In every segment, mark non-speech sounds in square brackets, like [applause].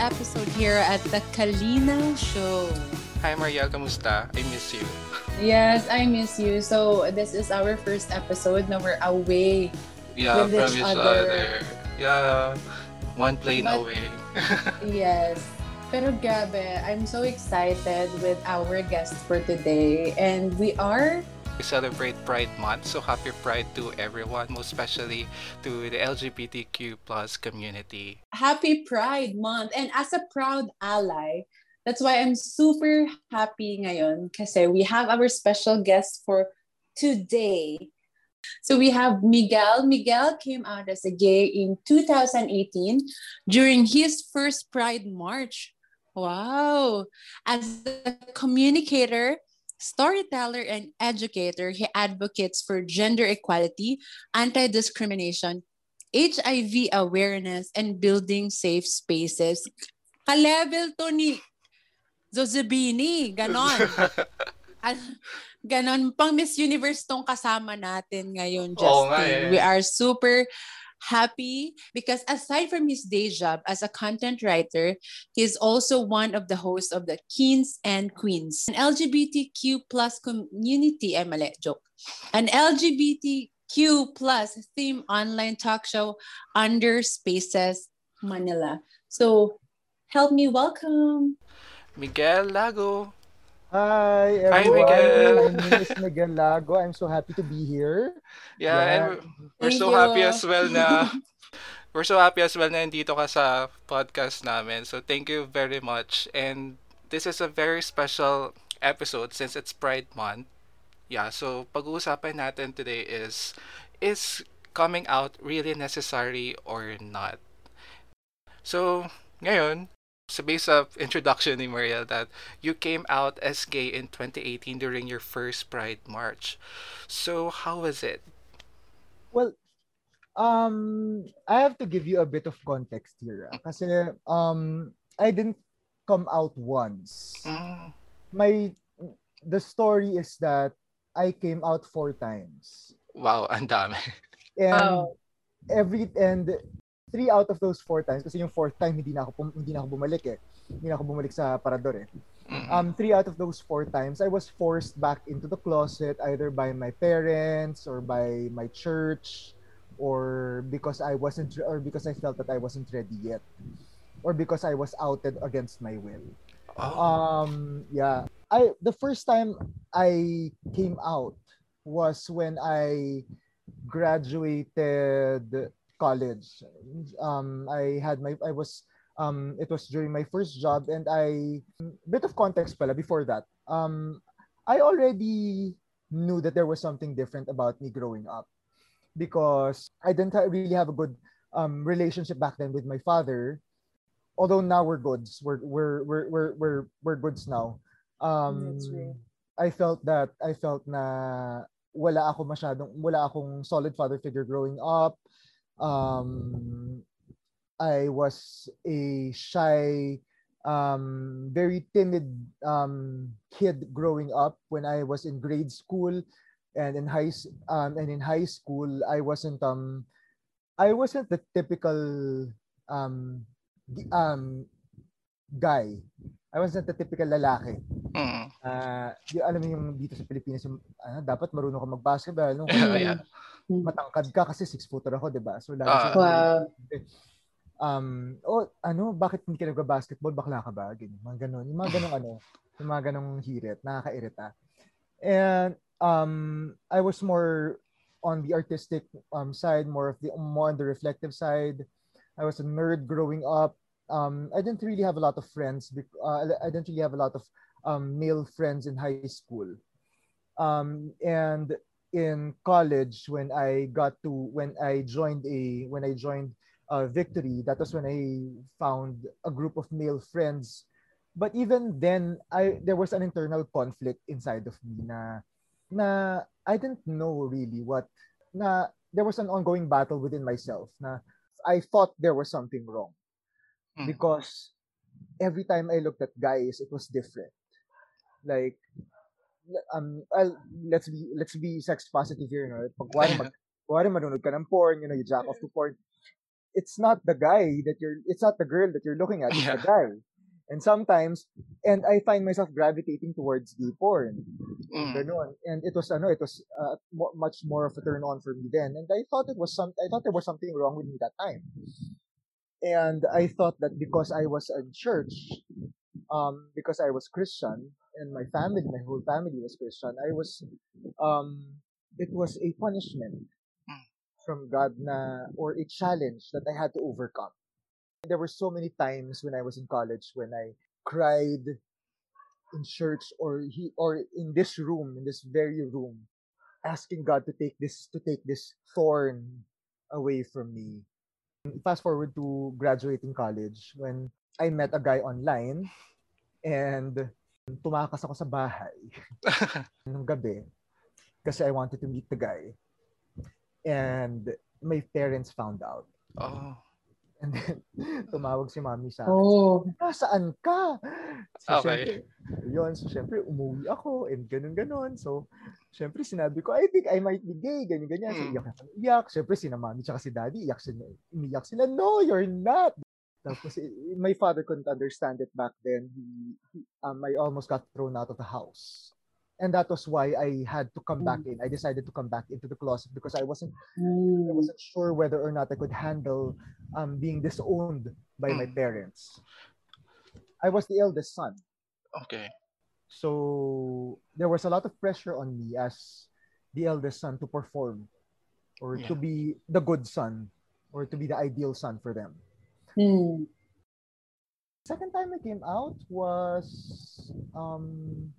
episode here at the Kalina Show. Hi Mariel, kamusta? I miss you. Yes, I miss you. So this is our first episode na we're away Yeah, with each each other. other. Yeah, one plane But- away. [laughs] Yes. Pero grabe, I'm so excited with our guest for today. And we are We celebrate Pride Month, so happy Pride to everyone, most especially to the LGBTQ plus community. Happy Pride Month. And as a proud ally, that's why I'm super happy ngayon kasi we have our special guest for today. So we have Miguel. Miguel came out as a gay in 2018 during his first Pride March. Wow. As a communicator, storyteller, and educator, he advocates for gender equality, anti-discrimination, HIV awareness, and building safe spaces. Ka-level to ni Zozabini. Ganon. [laughs] Ganon. Pang Miss Universe tong kasama natin ngayon, Justin. Oo nga eh. We are super happy because aside from his day job as a content writer, he is also one of the hosts of the Kings and Queens, an LGBTQ plus community, eh, mali, joke, an LGBTQ plus theme online talk show under Spaces Manila. So help me welcome. Miguel Lago. Hi, Hi, everyone. Miguel. My name is Miguel Lago. I'm so happy to be here. Yeah, Yeah. and we're Thank so you. happy as well na [laughs] we're so happy as well na nandito ka sa podcast namin. So thank you very much. And this is a very special episode since it's Pride Month. Yeah, so pag-uusapan natin today is is coming out really necessary or not? So, ngayon, sa base of introduction ni Mariel that you came out as gay in 2018 during your first Pride March. So, how was it? Well, um, I have to give you a bit of context here. ah. Kasi um, I didn't come out once. Mm, My the story is that I came out four times. wow, and dami. [laughs] And Wow. every and three out of those four times kasi yung fourth time hindi na ako hindi na ako bumalik eh. Hindi na ako bumalik sa parador eh. Um, three out of those four times, I was forced back into the closet either by my parents or by my church, or because I wasn't, or because I felt that I wasn't ready yet, or because I was outed against my will. oh, Um, yeah, I the first time I came out was when I graduated college. Um, I had my I was um it was during my first job and I bit of context pala before that. Um, I already knew that there was something different about me growing up because I didn't really have a good um relationship back then with my father. Although now we're goods, we're we're we're we're we're, we're goods now. Um, That's right. I felt that I felt na wala ako masyadong wala akong solid father figure growing up. Um, I was a shy, um, very timid um, kid growing up when I was in grade school and in high um, and in high school I wasn't um I wasn't the typical um um guy. I wasn't the typical lalaki. mm, Ah, yung alam mo yung dito sa Pilipinas yung ano, dapat marunong ka mag-basketball no? Yeah. matangkad ka kasi six footer ako, 'di ba? So Ah. siya- Wow. um oh ano bakit hindi ka nagba-basketball bakla ka ba ganyan mga ganun yung mga ganung ano yung mga ganung hirit nakakairita and um I was more on the artistic um side more of the more on the reflective side I was a nerd growing up um I didn't really have a lot of friends uh, I didn't really have a lot of um male friends in high school. Um and in college when I got to when I joined a when I joined uh, victory that was when I found a group of male friends. But even then I there was an internal conflict inside of me na na I didn't know really what na there was an ongoing battle within myself na I thought there was something wrong Mm. because every time I looked at guys it was different like um I'll, let's be let's be sex positive here no pag kuwari mag [laughs] kuwari manunod ka ng porn you know you jack off to porn it's not the guy that you're it's not the girl that you're looking at, it's Yeah. the guy. And sometimes and I find myself gravitating towards gay porn. Mm. And it was ano, it was uh, much more of a turn on for me then. And I thought it was some I thought there was something wrong with me that time. And I thought that because I was in church, um, because I was Christian and my family, my whole family was Christian, I was um it was a punishment Mm. from God na or a challenge that I had to overcome. There were so many times when I was in college when I cried in church or he or in this room, in this very room, asking God to take this to take this thorn away from me. Fast forward to graduating college when I met a guy online and tumakas ako sa bahay [laughs] nung gabi kasi I wanted to meet the guy. And my parents found out. oh. And then, [laughs] tumawag si mami sa akin. Oh. Nasaan ka? So, Okay. syempre, yun. So, syempre, umuwi ako and ganun-ganon. So, syempre, sinabi ko, I think I might be gay, ganyan-ganyan. So, Mm. iyak ako, iyak. Syempre, si mami tsaka si daddy, iyak sila, umiyak sila, no, you're not. Tapos, eh, my father couldn't understand it back then. He, he- um, I almost got thrown out of the house. And that was why I had to come back in. I decided to come back into the closet because I wasn't I Mm. wasn't sure whether or not I could handle um, being disowned by my Mm. parents. I was the eldest son. Okay. So there was a lot of pressure on me as the eldest son to perform or to be the good son or to be the ideal son for them. Mm. Second time I came out was um,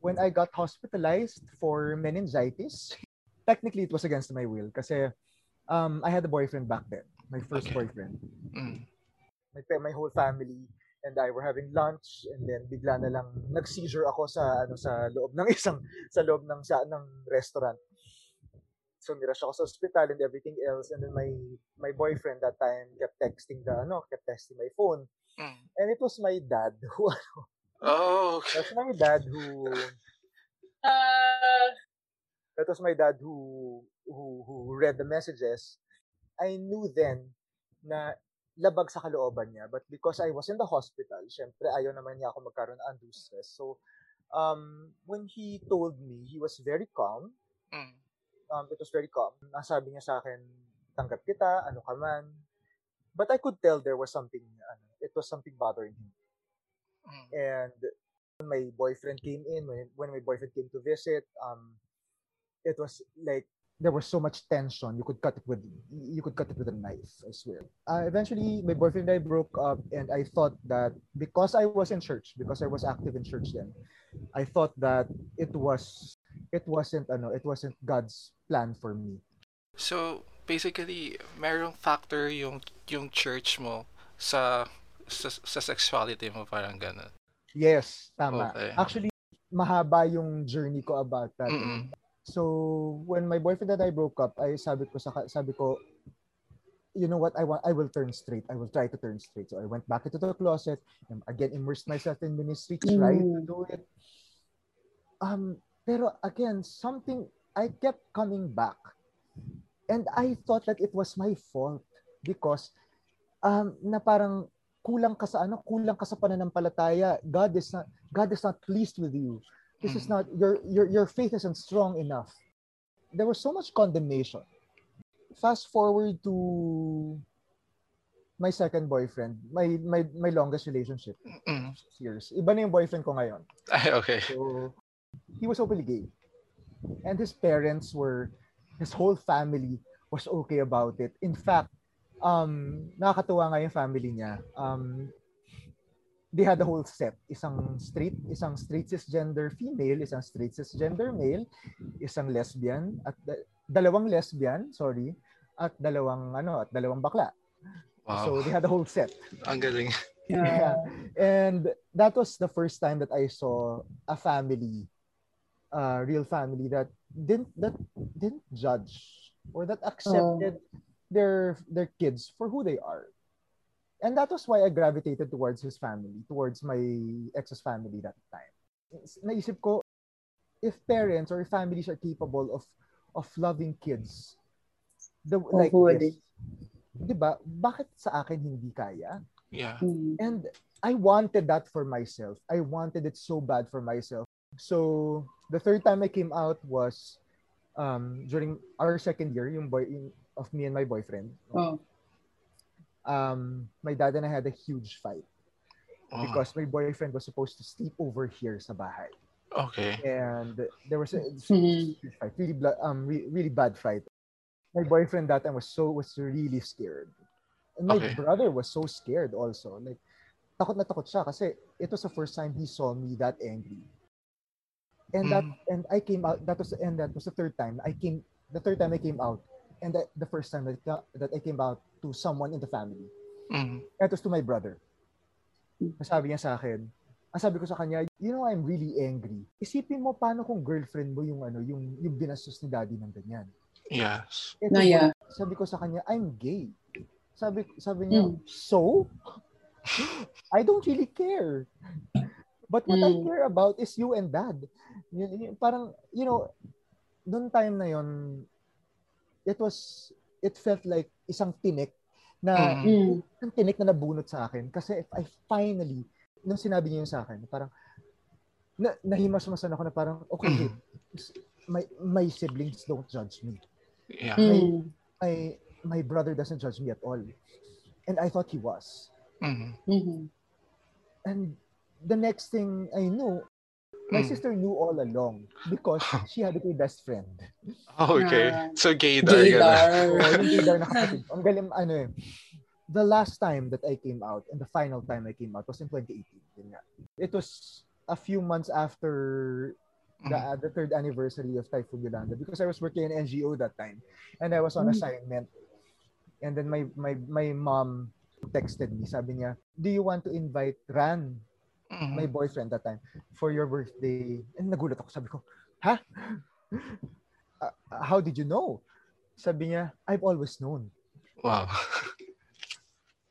when I got hospitalized for meningitis. [laughs] Technically, it was against my will kasi um, I had a boyfriend back then, my first Okay. boyfriend. Mm. my, my whole family and I were having lunch and then bigla na lang nag-seizure ako sa ano sa loob ng [laughs] isang sa loob ng sa ng restaurant. So nirush ako sa hospital and everything else and then my my boyfriend that time kept texting the ano kept texting my phone Mm. and it was my dad who [laughs] Oh. that was my dad who Uh, that was my dad who who who read the messages. I knew then na labag sa kalooban niya. But because I was in the hospital, syempre ayaw naman niya ako magkaroon ng undue stress. So, um, when he told me, he was very calm. Mm. Um, it was very calm. Nasabi niya sa akin, tanggap kita, ano ka man. But I could tell there was something, ano, it was something bothering him. Mm. And when my boyfriend came in, when, when my boyfriend came to visit, um, it was like there was so much tension. You could cut it with you could cut it with a knife. I swear. Uh, eventually, my boyfriend and I broke up, and I thought that because I was in church, because I was active in church then, I thought that it was it wasn't ano, it wasn't God's plan for me. So, basically, merong factor yung yung church mo sa sa, sa sexuality mo parang ganun. Yes, tama. Okay. Actually, mahaba yung journey ko about that. Mm-mm. So when my boyfriend and I broke up, I sabi ko sa sabi ko, you know what, I want I will turn straight. I will try to turn straight. So I went back into the closet and again immersed myself in ministry, tried to Mm. do it. Um, pero again, something I kept coming back. And I thought that it was my fault because um na parang kulang ka sa ano, kulang ka sa pananampalataya. God is not God is not pleased with you. This is Mm. not your your your faith isn't strong enough. There was so much condemnation. Fast forward to my second boyfriend, my my my longest relationship, Mm. years. Iba na yung boyfriend ko ngayon. Ay, okay. So he was openly gay. And his parents were his whole family was okay about it. In fact, um nakakatuwa nga yung family niya. Um they had the whole set. Isang straight, isang straight cisgender female, isang straight cisgender male, isang lesbian at da- dalawang lesbian, sorry, at dalawang ano, at dalawang bakla. So Wow. they had the whole set. Ang galing. Yeah. And that was the first time that I saw a family, a real family that didn't that didn't judge or that accepted their their kids for who they are. And that was why I gravitated towards his family, towards my ex's family that time. Naisip ko, if parents or families are capable of of loving kids, the like who are this, 'di ba? Bakit sa akin hindi kaya? Yeah. Mm. And I wanted that for myself. I wanted it so bad for myself. So the third time I came out was um, during our second year, yung boy in, of me and my boyfriend. Oh. Um, my dad and I had a huge fight Oh, because my boyfriend was supposed to sleep over here sa bahay. okay. and there was a Mhm. huge fight, really um re- really bad fight. My boyfriend that time was so was really scared, and my Okay. brother was so scared also. Like takot na takot siya kasi it was the first time he saw me that angry. And that Mm. and I came out. That was and that was the third time I came. The third time I came out, and the, the first time that, that I came out to someone in the family. Mm. That was to my brother. Sabi niya sa akin, ang sabi ko sa kanya, you know, I'm really angry. Isipin mo paano kung girlfriend mo yung ano, yung yung binastos ni daddy ng ganyan. Yes. Eto, Na, yeah. Sabi ko sa kanya, I'm gay. Sabi sabi niya, Mm. so [laughs] I don't really care. But what I Mm. care about is you and dad. Yun- yun- parang, you know, noong time na yon it was, it felt like isang tinik na Mm. Mm. ang tinik na nabunot sa akin kasi I finally nung sinabi niya yun sa akin parang na, nahimasmasan ako na parang okay wait, my my siblings don't judge me Yeah. Mm. my my brother doesn't judge me at all and I thought he was Mm. Mhm. and the next thing I knew my Mm. sister knew all along because [laughs] she had a gay best friend Oh, okay. Yeah. So gaydar. Gaydar. so [laughs] yung gaydar na kapatid ang galing ano eh the last time that I came out and the final time I came out was in 2018 yun nga. it was a few months after the, Mm. uh, the third anniversary of Typhoon Yolanda because I was working in NGO that time and I was on Mm. assignment. And then my my my mom texted me. Sabi niya, "Do you want to invite Ran, Mm. my boyfriend that time, for your birthday?" And nagulat ako. Sabi ko, "Ha? Uh, [laughs] how did you know?" Sabi niya, "I've always known." Wow.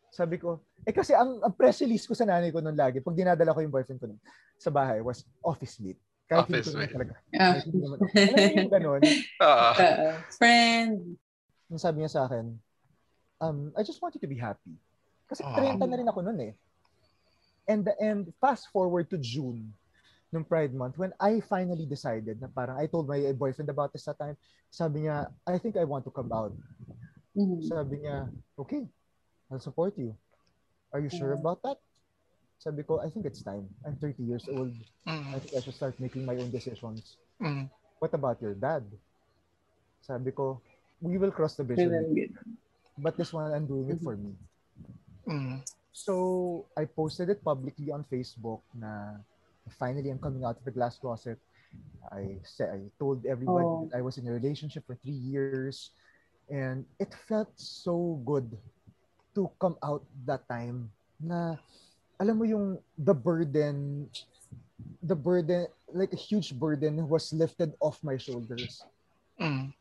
Sabi ko, eh kasi ang, ang press release ko sa nanay ko noon lagi, pag dinadala ko yung boyfriend ko nun, sa bahay, was office mate. Kahit Office mate. talaga. Yeah. Kahit hindi naman. Alam mo yung ganun? [laughs] Ah. Uh, friend. Yung sabi niya sa akin, um, I just want you to be happy. Kasi Ah. 30 na rin ako noon eh. And and fast forward to June nung Pride Month when I finally decided na parang I told my boyfriend about this that time. Sabi niya, I think I want to come out. Mhm. Sabi niya, okay, I'll support you. Are you sure Yeah. about that? Sabi ko, I think it's time. I'm 30 years old. I Mm. think I should start making my own decisions. Mm. What about your dad? Sabi ko, we will cross the bridge. But this one I'm doing it for me. Mm. So I posted it publicly on Facebook na finally I'm coming out of the glass closet. I said I told everybody Oh. that I was in a relationship for three years, and it felt so good to come out that time. Na alam mo yung the burden, the burden like a huge burden was lifted off my shoulders. Mm.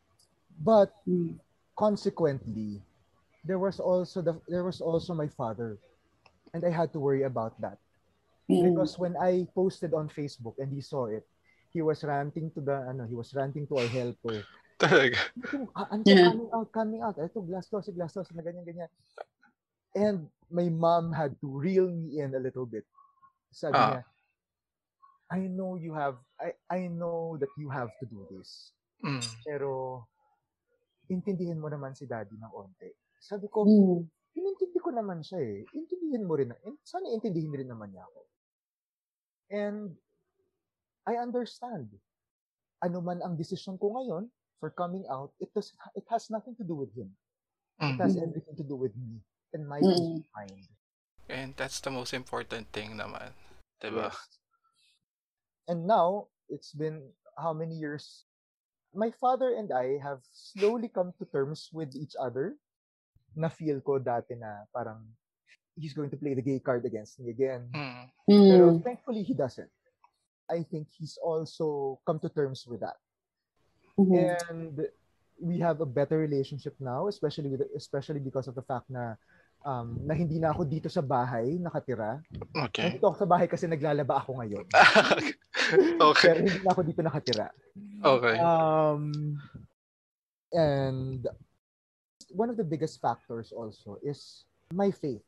But Mm. consequently, there was also the there was also my father, and I had to worry about that Mm. because when I posted on Facebook and he saw it, he was ranting to the ano, he was ranting to our helper. [laughs] Talaga. Ito, ano, Yeah. coming out, coming out. Ito, glass closet, glass closet, na ganyan, ganyan. And my mom had to reel me in a little bit. Sabi Ah. niya, I know you have, I, I know that you have to do this. Mm. Pero, intindihin mo naman si daddy ng onte. Sabi ko, Mm. Inintindi ko naman siya eh. Intindihin mo rin. in- Sana intindihin rin naman niya ako. And I understand. Ano man ang decision ko ngayon for coming out, it does it has nothing to do with him. It Mm. has everything to do with me and my Mm. of mind. And that's the most important thing naman. Diba? Yes. And now, it's been how many years? My father and I have slowly come to terms with each other. Na feel ko dati na parang he's going to play the gay card against me again. Mm. Pero thankfully he doesn't. I think he's also come to terms with that. Mhm. And we have a better relationship now, especially with especially because of the fact na um, na hindi na ako dito sa bahay nakatira. Okay. Nandito ako sa bahay kasi naglalaba ako ngayon. [laughs] okay. Pero hindi na ako dito nakatira. Okay. Um, and one of the biggest factors also is my faith.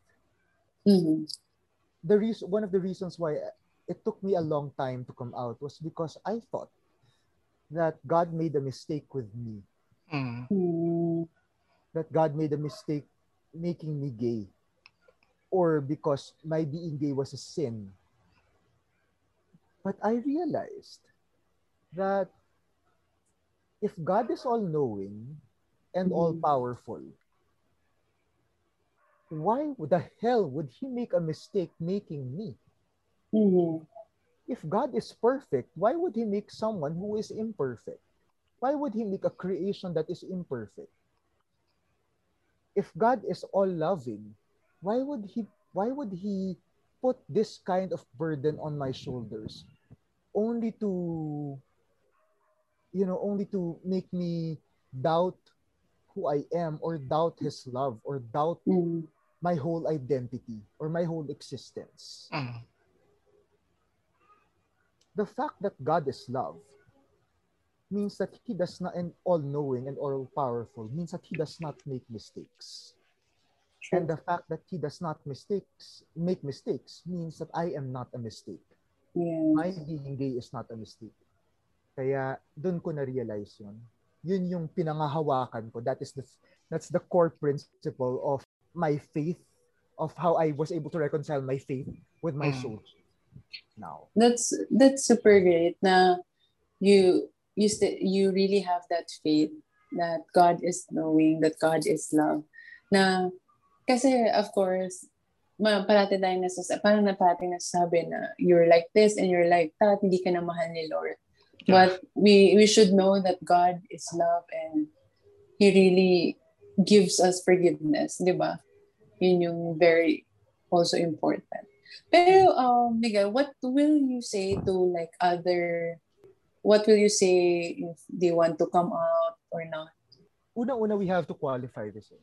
Mhm. The reason one of the reasons why it took me a long time to come out was because I thought that God made a mistake with me. Mm. Mm. That God made a mistake making me gay. Or because my being gay was a sin. But I realized that if God is all knowing and all Mhm. powerful, why would the hell would he make a mistake making me? Mhm. If God is perfect, why would he make someone who is imperfect? Why would he make a creation that is imperfect? If God is all loving, why would he why would he put this kind of burden on my shoulders only to you know only to make me doubt who I am or doubt his love or doubt Mm. my whole identity or my whole existence. Mm. The fact that God is love means that he does not and all knowing and all powerful means that he does not make mistakes. And the fact that he does not mistakes make mistakes means that I am not a mistake. Yeah. My being gay is not a mistake. Kaya doon ko na-realize yun. Yun yung pinangahawakan ko. That is the that's the core principle of my faith of how I was able to reconcile my faith with my Mm. soul now. That's that's super great na you you st- you really have that faith that God is knowing that God is love na kasi of course ma parati tayong nasas parang na parati nasasabi na you're like this and you're like that hindi ka na mahal ni Lord but we we should know that God is love and he really gives us forgiveness di ba yun yung very also important pero um Miguel what will you say to like other what will you say if they want to come out or not Unang-una, we have to qualify this. eh.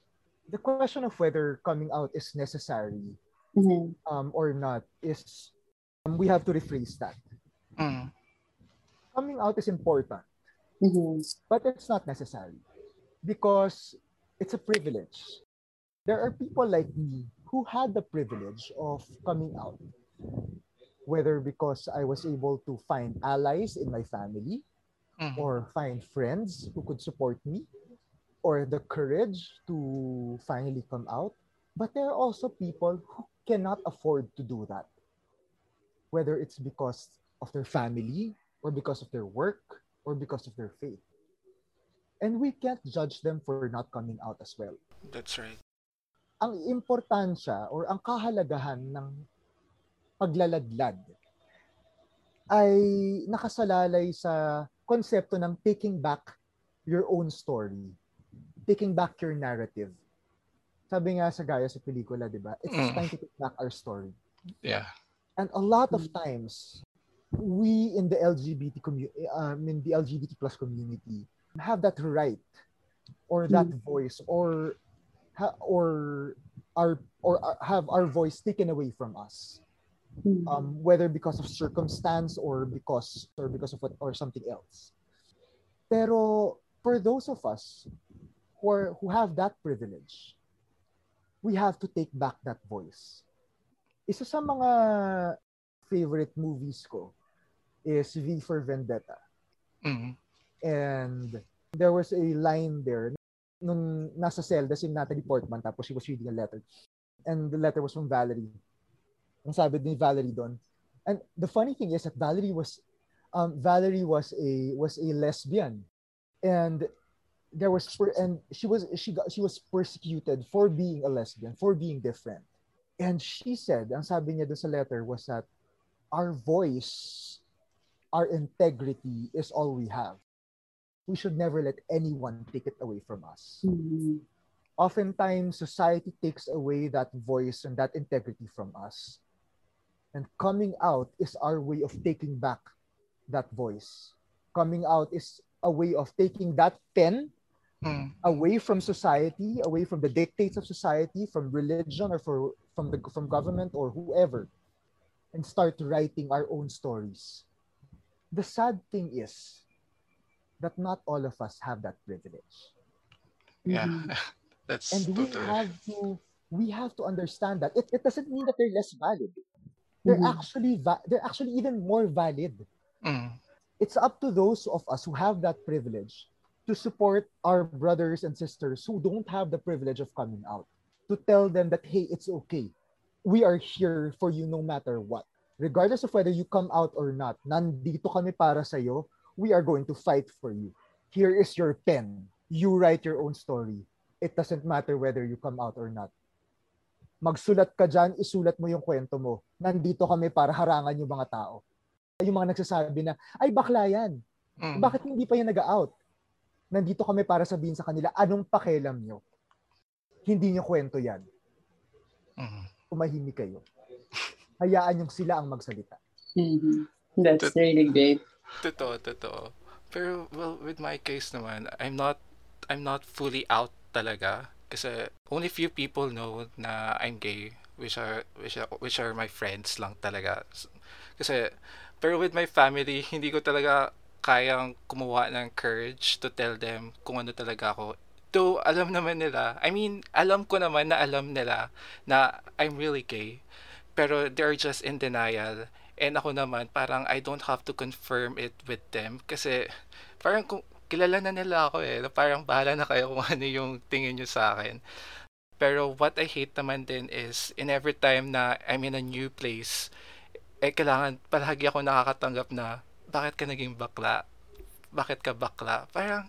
The question of whether coming out is necessary Mhm. um, or not is, um, we have to rephrase that. Mm. Coming out is important, Mhm. but it's not necessary because it's a privilege. There are people like me who had the privilege of coming out, whether because I was able to find allies in my family, Mm. or find friends who could support me or the courage to finally come out. But there are also people who cannot afford to do that, whether it's because of their family or because of their work or because of their faith. And we can't judge them for not coming out as well. That's right. Ang importansya or ang kahalagahan ng paglaladlad ay nakasalalay sa konsepto ng taking back your own story. Taking back your narrative. Sabi nga sa gaya sa pelikula, di ba? It's Mm. time to take back our story. Yeah. And a lot of times, we in the LGBT community, um, in the LGBT plus community, have that right or that voice or ha- or our or uh, have our voice taken away from us Mhm. um, whether because of circumstance or because or because of what or something else. Pero for those of us who are, who have that privilege, we have to take back that voice. Isa sa mga favorite movies ko is V for Vendetta. Mm. And there was a line there nung nasa Zelda si Natalie Portman tapos she was reading a letter. And the letter was from Valerie. Ang sabi ni Valerie doon. And the funny thing is that Valerie was um, Valerie was a was a lesbian. And there was and she was she got she was persecuted for being a lesbian, for being different. And she said, ang sabi niya doon sa letter was that our voice, our integrity is all we have. We should never let anyone take it away from us. Mhm. Oftentimes, society takes away that voice and that integrity from us. And coming out is our way of taking back that voice. Coming out is a way of taking that pen Mm. away from society, away from the dictates of society, from religion or for, from the from government or whoever, and start writing our own stories. The sad thing is that not all of us have that privilege. Yeah. Mhm. [laughs] That's and we totally. have to we have to understand that it, it doesn't mean that they're less valid they're Mhm. actually va- they're actually even more valid Mm. it's up to those of us who have that privilege to support our brothers and sisters who don't have the privilege of coming out to tell them that hey it's okay we are here for you no matter what regardless of whether you come out or not nandito kami para sa we are going to fight for you here is your pen you write your own story it doesn't matter whether you come out or not magsulat ka dyan, isulat mo yung kwento mo. Nandito kami para harangan yung mga tao. Yung mga nagsasabi na, ay bakla yan. Mm. Bakit hindi pa yan nag-out? Nandito kami para sabihin sa kanila, anong pakialam nyo? Hindi nyo kwento yan. Mm. Tumahimik kayo. Hayaan yung sila ang magsalita. Mhm. That's Tut- really great. Totoo, totoo. Pero, well, with my case naman, I'm not, I'm not fully out talaga. Kasi only few people know na I'm gay, which are, which are, which are my friends lang talaga. Kasi, pero with my family, hindi ko talaga kayang kumuha ng courage to tell them kung ano talaga ako. Though, alam naman nila, I mean, alam ko naman na alam nila na I'm really gay. Pero they're just in denial. And ako naman, parang I don't have to confirm it with them. Kasi, parang kung, kilala na nila ako eh. Parang bahala na kayo [laughs] kung ano yung tingin nyo sa akin. Pero what I hate naman din is, in every time na I'm in a new place, eh kailangan palagi ako nakakatanggap na, bakit ka naging bakla? Bakit ka bakla? Parang,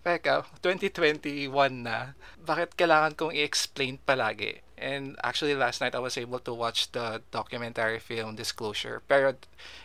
Teka, 2021 na. Bakit kailangan kong i-explain palagi? And actually last night I was able to watch the documentary film Disclosure. Pero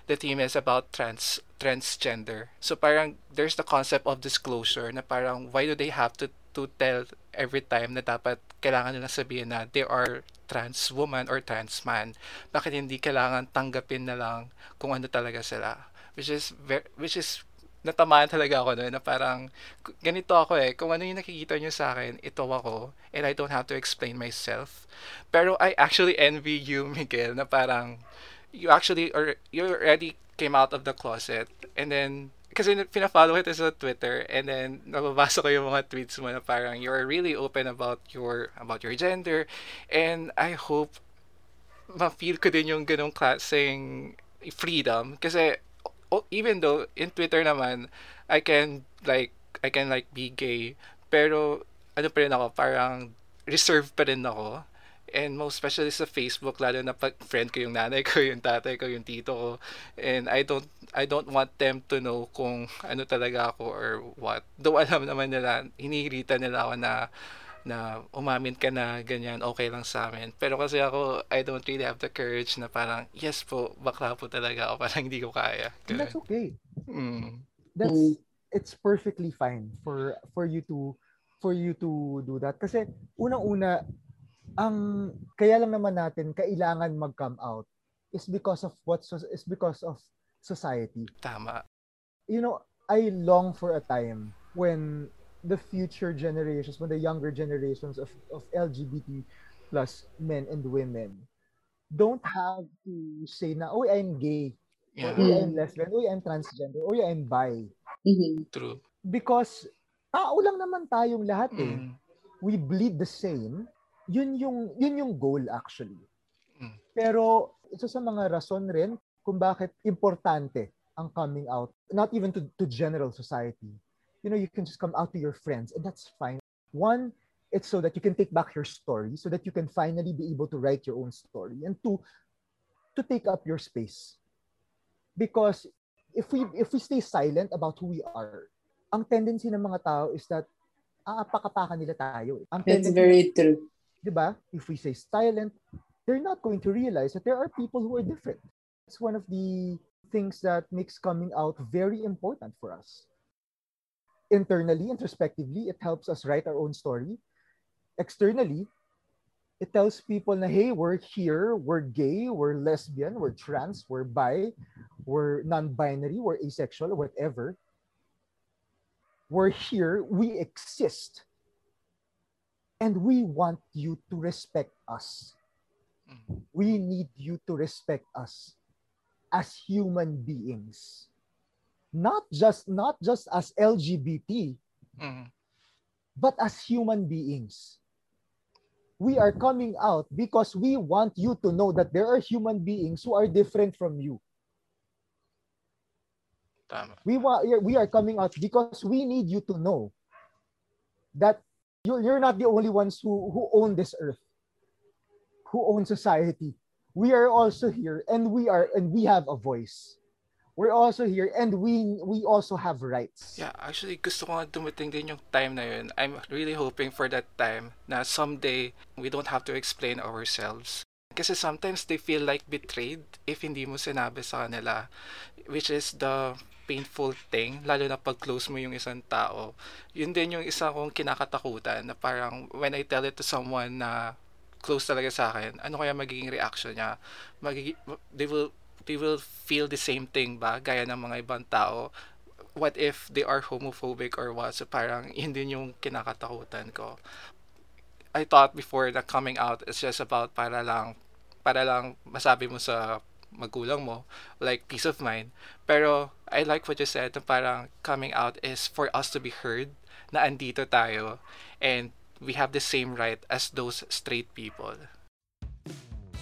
the theme is about trans transgender. So parang there's the concept of disclosure na parang why do they have to to tell every time na dapat kailangan nila sabihin na they are trans woman or trans man. Bakit hindi kailangan tanggapin na lang kung ano talaga sila? Which is ver- which is natamaan talaga ako noon na parang ganito ako eh kung ano yung nakikita nyo sa akin ito ako and I don't have to explain myself. Pero I actually envy you [laughs] Miguel na parang you actually or you already came out of the closet and then kasi pina-follow kita sa Twitter and then nababasa ko yung mga tweets mo na parang you're really open about your about your gender and I hope ma-feel ko din yung ganong klaseng freedom. Kasi even though in Twitter naman I can like I can like be gay. Pero ano pa rin ako parang reserved pa rin ako. And most especially sa Facebook lalo na pag friend ko yung nanay ko [laughs] yung tatay ko yung tito ko. And I don't I don't want them to know kung ano talaga ako or what. Though alam naman nila hinihirita nila ako na na umamin ka na ganyan, okay lang sa amin. Pero kasi ako, I don't really have the courage na parang, yes po, bakla po talaga ako, parang hindi ko kaya. And that's Ganun. okay. Mm. That's it's perfectly fine for for you to for you to do that kasi unang-una ang kaya lang naman natin kailangan mag-come out is because of what is because of society. Tama. You know, I long for a time when the future generations, when the younger generations of, of LGBT plus men and women don't have to say na, oh, I'm gay, or Yeah, oh, I'm lesbian, oh, I'm transgender, oh, I'm bi. Mhm. true. Because tao lang naman tayong lahat eh. Mm. We bleed the same. Yun yung yun yung goal actually. Mm. Pero isa sa mga rason rin kung bakit importante ang coming out, not even to, to general society. You know, you can just come out to your friends and that's fine. One, it's so that you can take back your story, so that you can finally be able to write your own story. And two, to take up your space. Because if we if we stay silent about who we are, ang tendency ng mga tao is that aapak-apakan nila tayo. eh. Ang That's tendency, very true. di ba? If we say silent, they're not going to realize that there are people who are different. It's one of the things that makes coming out very important for us. Internally, introspectively, it helps us write our own story. Externally, it tells people na, hey, we're here, we're gay, we're lesbian, we're trans, we're bi, we're non-binary, we're asexual, whatever. We're here, we exist. And we want you to respect us. Mm. We need you to respect us as human beings. Not just not just as LGBT, Mm. but as human beings. We are coming out because we want you to know that there are human beings who are different from you. Tama. We want we are coming out because we need you to know that you're, you're not the only ones who, who own this earth, who own society. We are also here and we are and we have a voice. We're also here and we we also have rights. Yeah, actually gusto ko nga dumating din yung time na yun. I'm really hoping for that time na someday we don't have to explain ourselves. Kasi sometimes they feel like betrayed if hindi mo sinabi sa kanila. Which is the painful thing, lalo na pag close mo yung isang tao. Yun din yung isa kong kinakatakutan na parang when I tell it to someone na close talaga sa akin, ano kaya magiging reaction niya? Magiging, they will they will feel the same thing ba? Gaya ng mga ibang tao. What if they are homophobic or what? So parang yun din yung kinakatakutan ko. I thought before that coming out is just about para lang para lang masabi mo sa magulang mo like peace of mind. Pero I like what you said na parang coming out is for us to be heard na andito tayo and we have the same right as those straight people.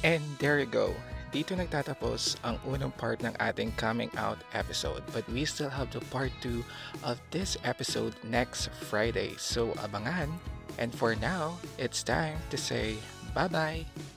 And there you go dito nagtatapos ang unang part ng ating coming out episode. But we still have the part 2 of this episode next Friday. So abangan. And for now, it's time to say bye-bye.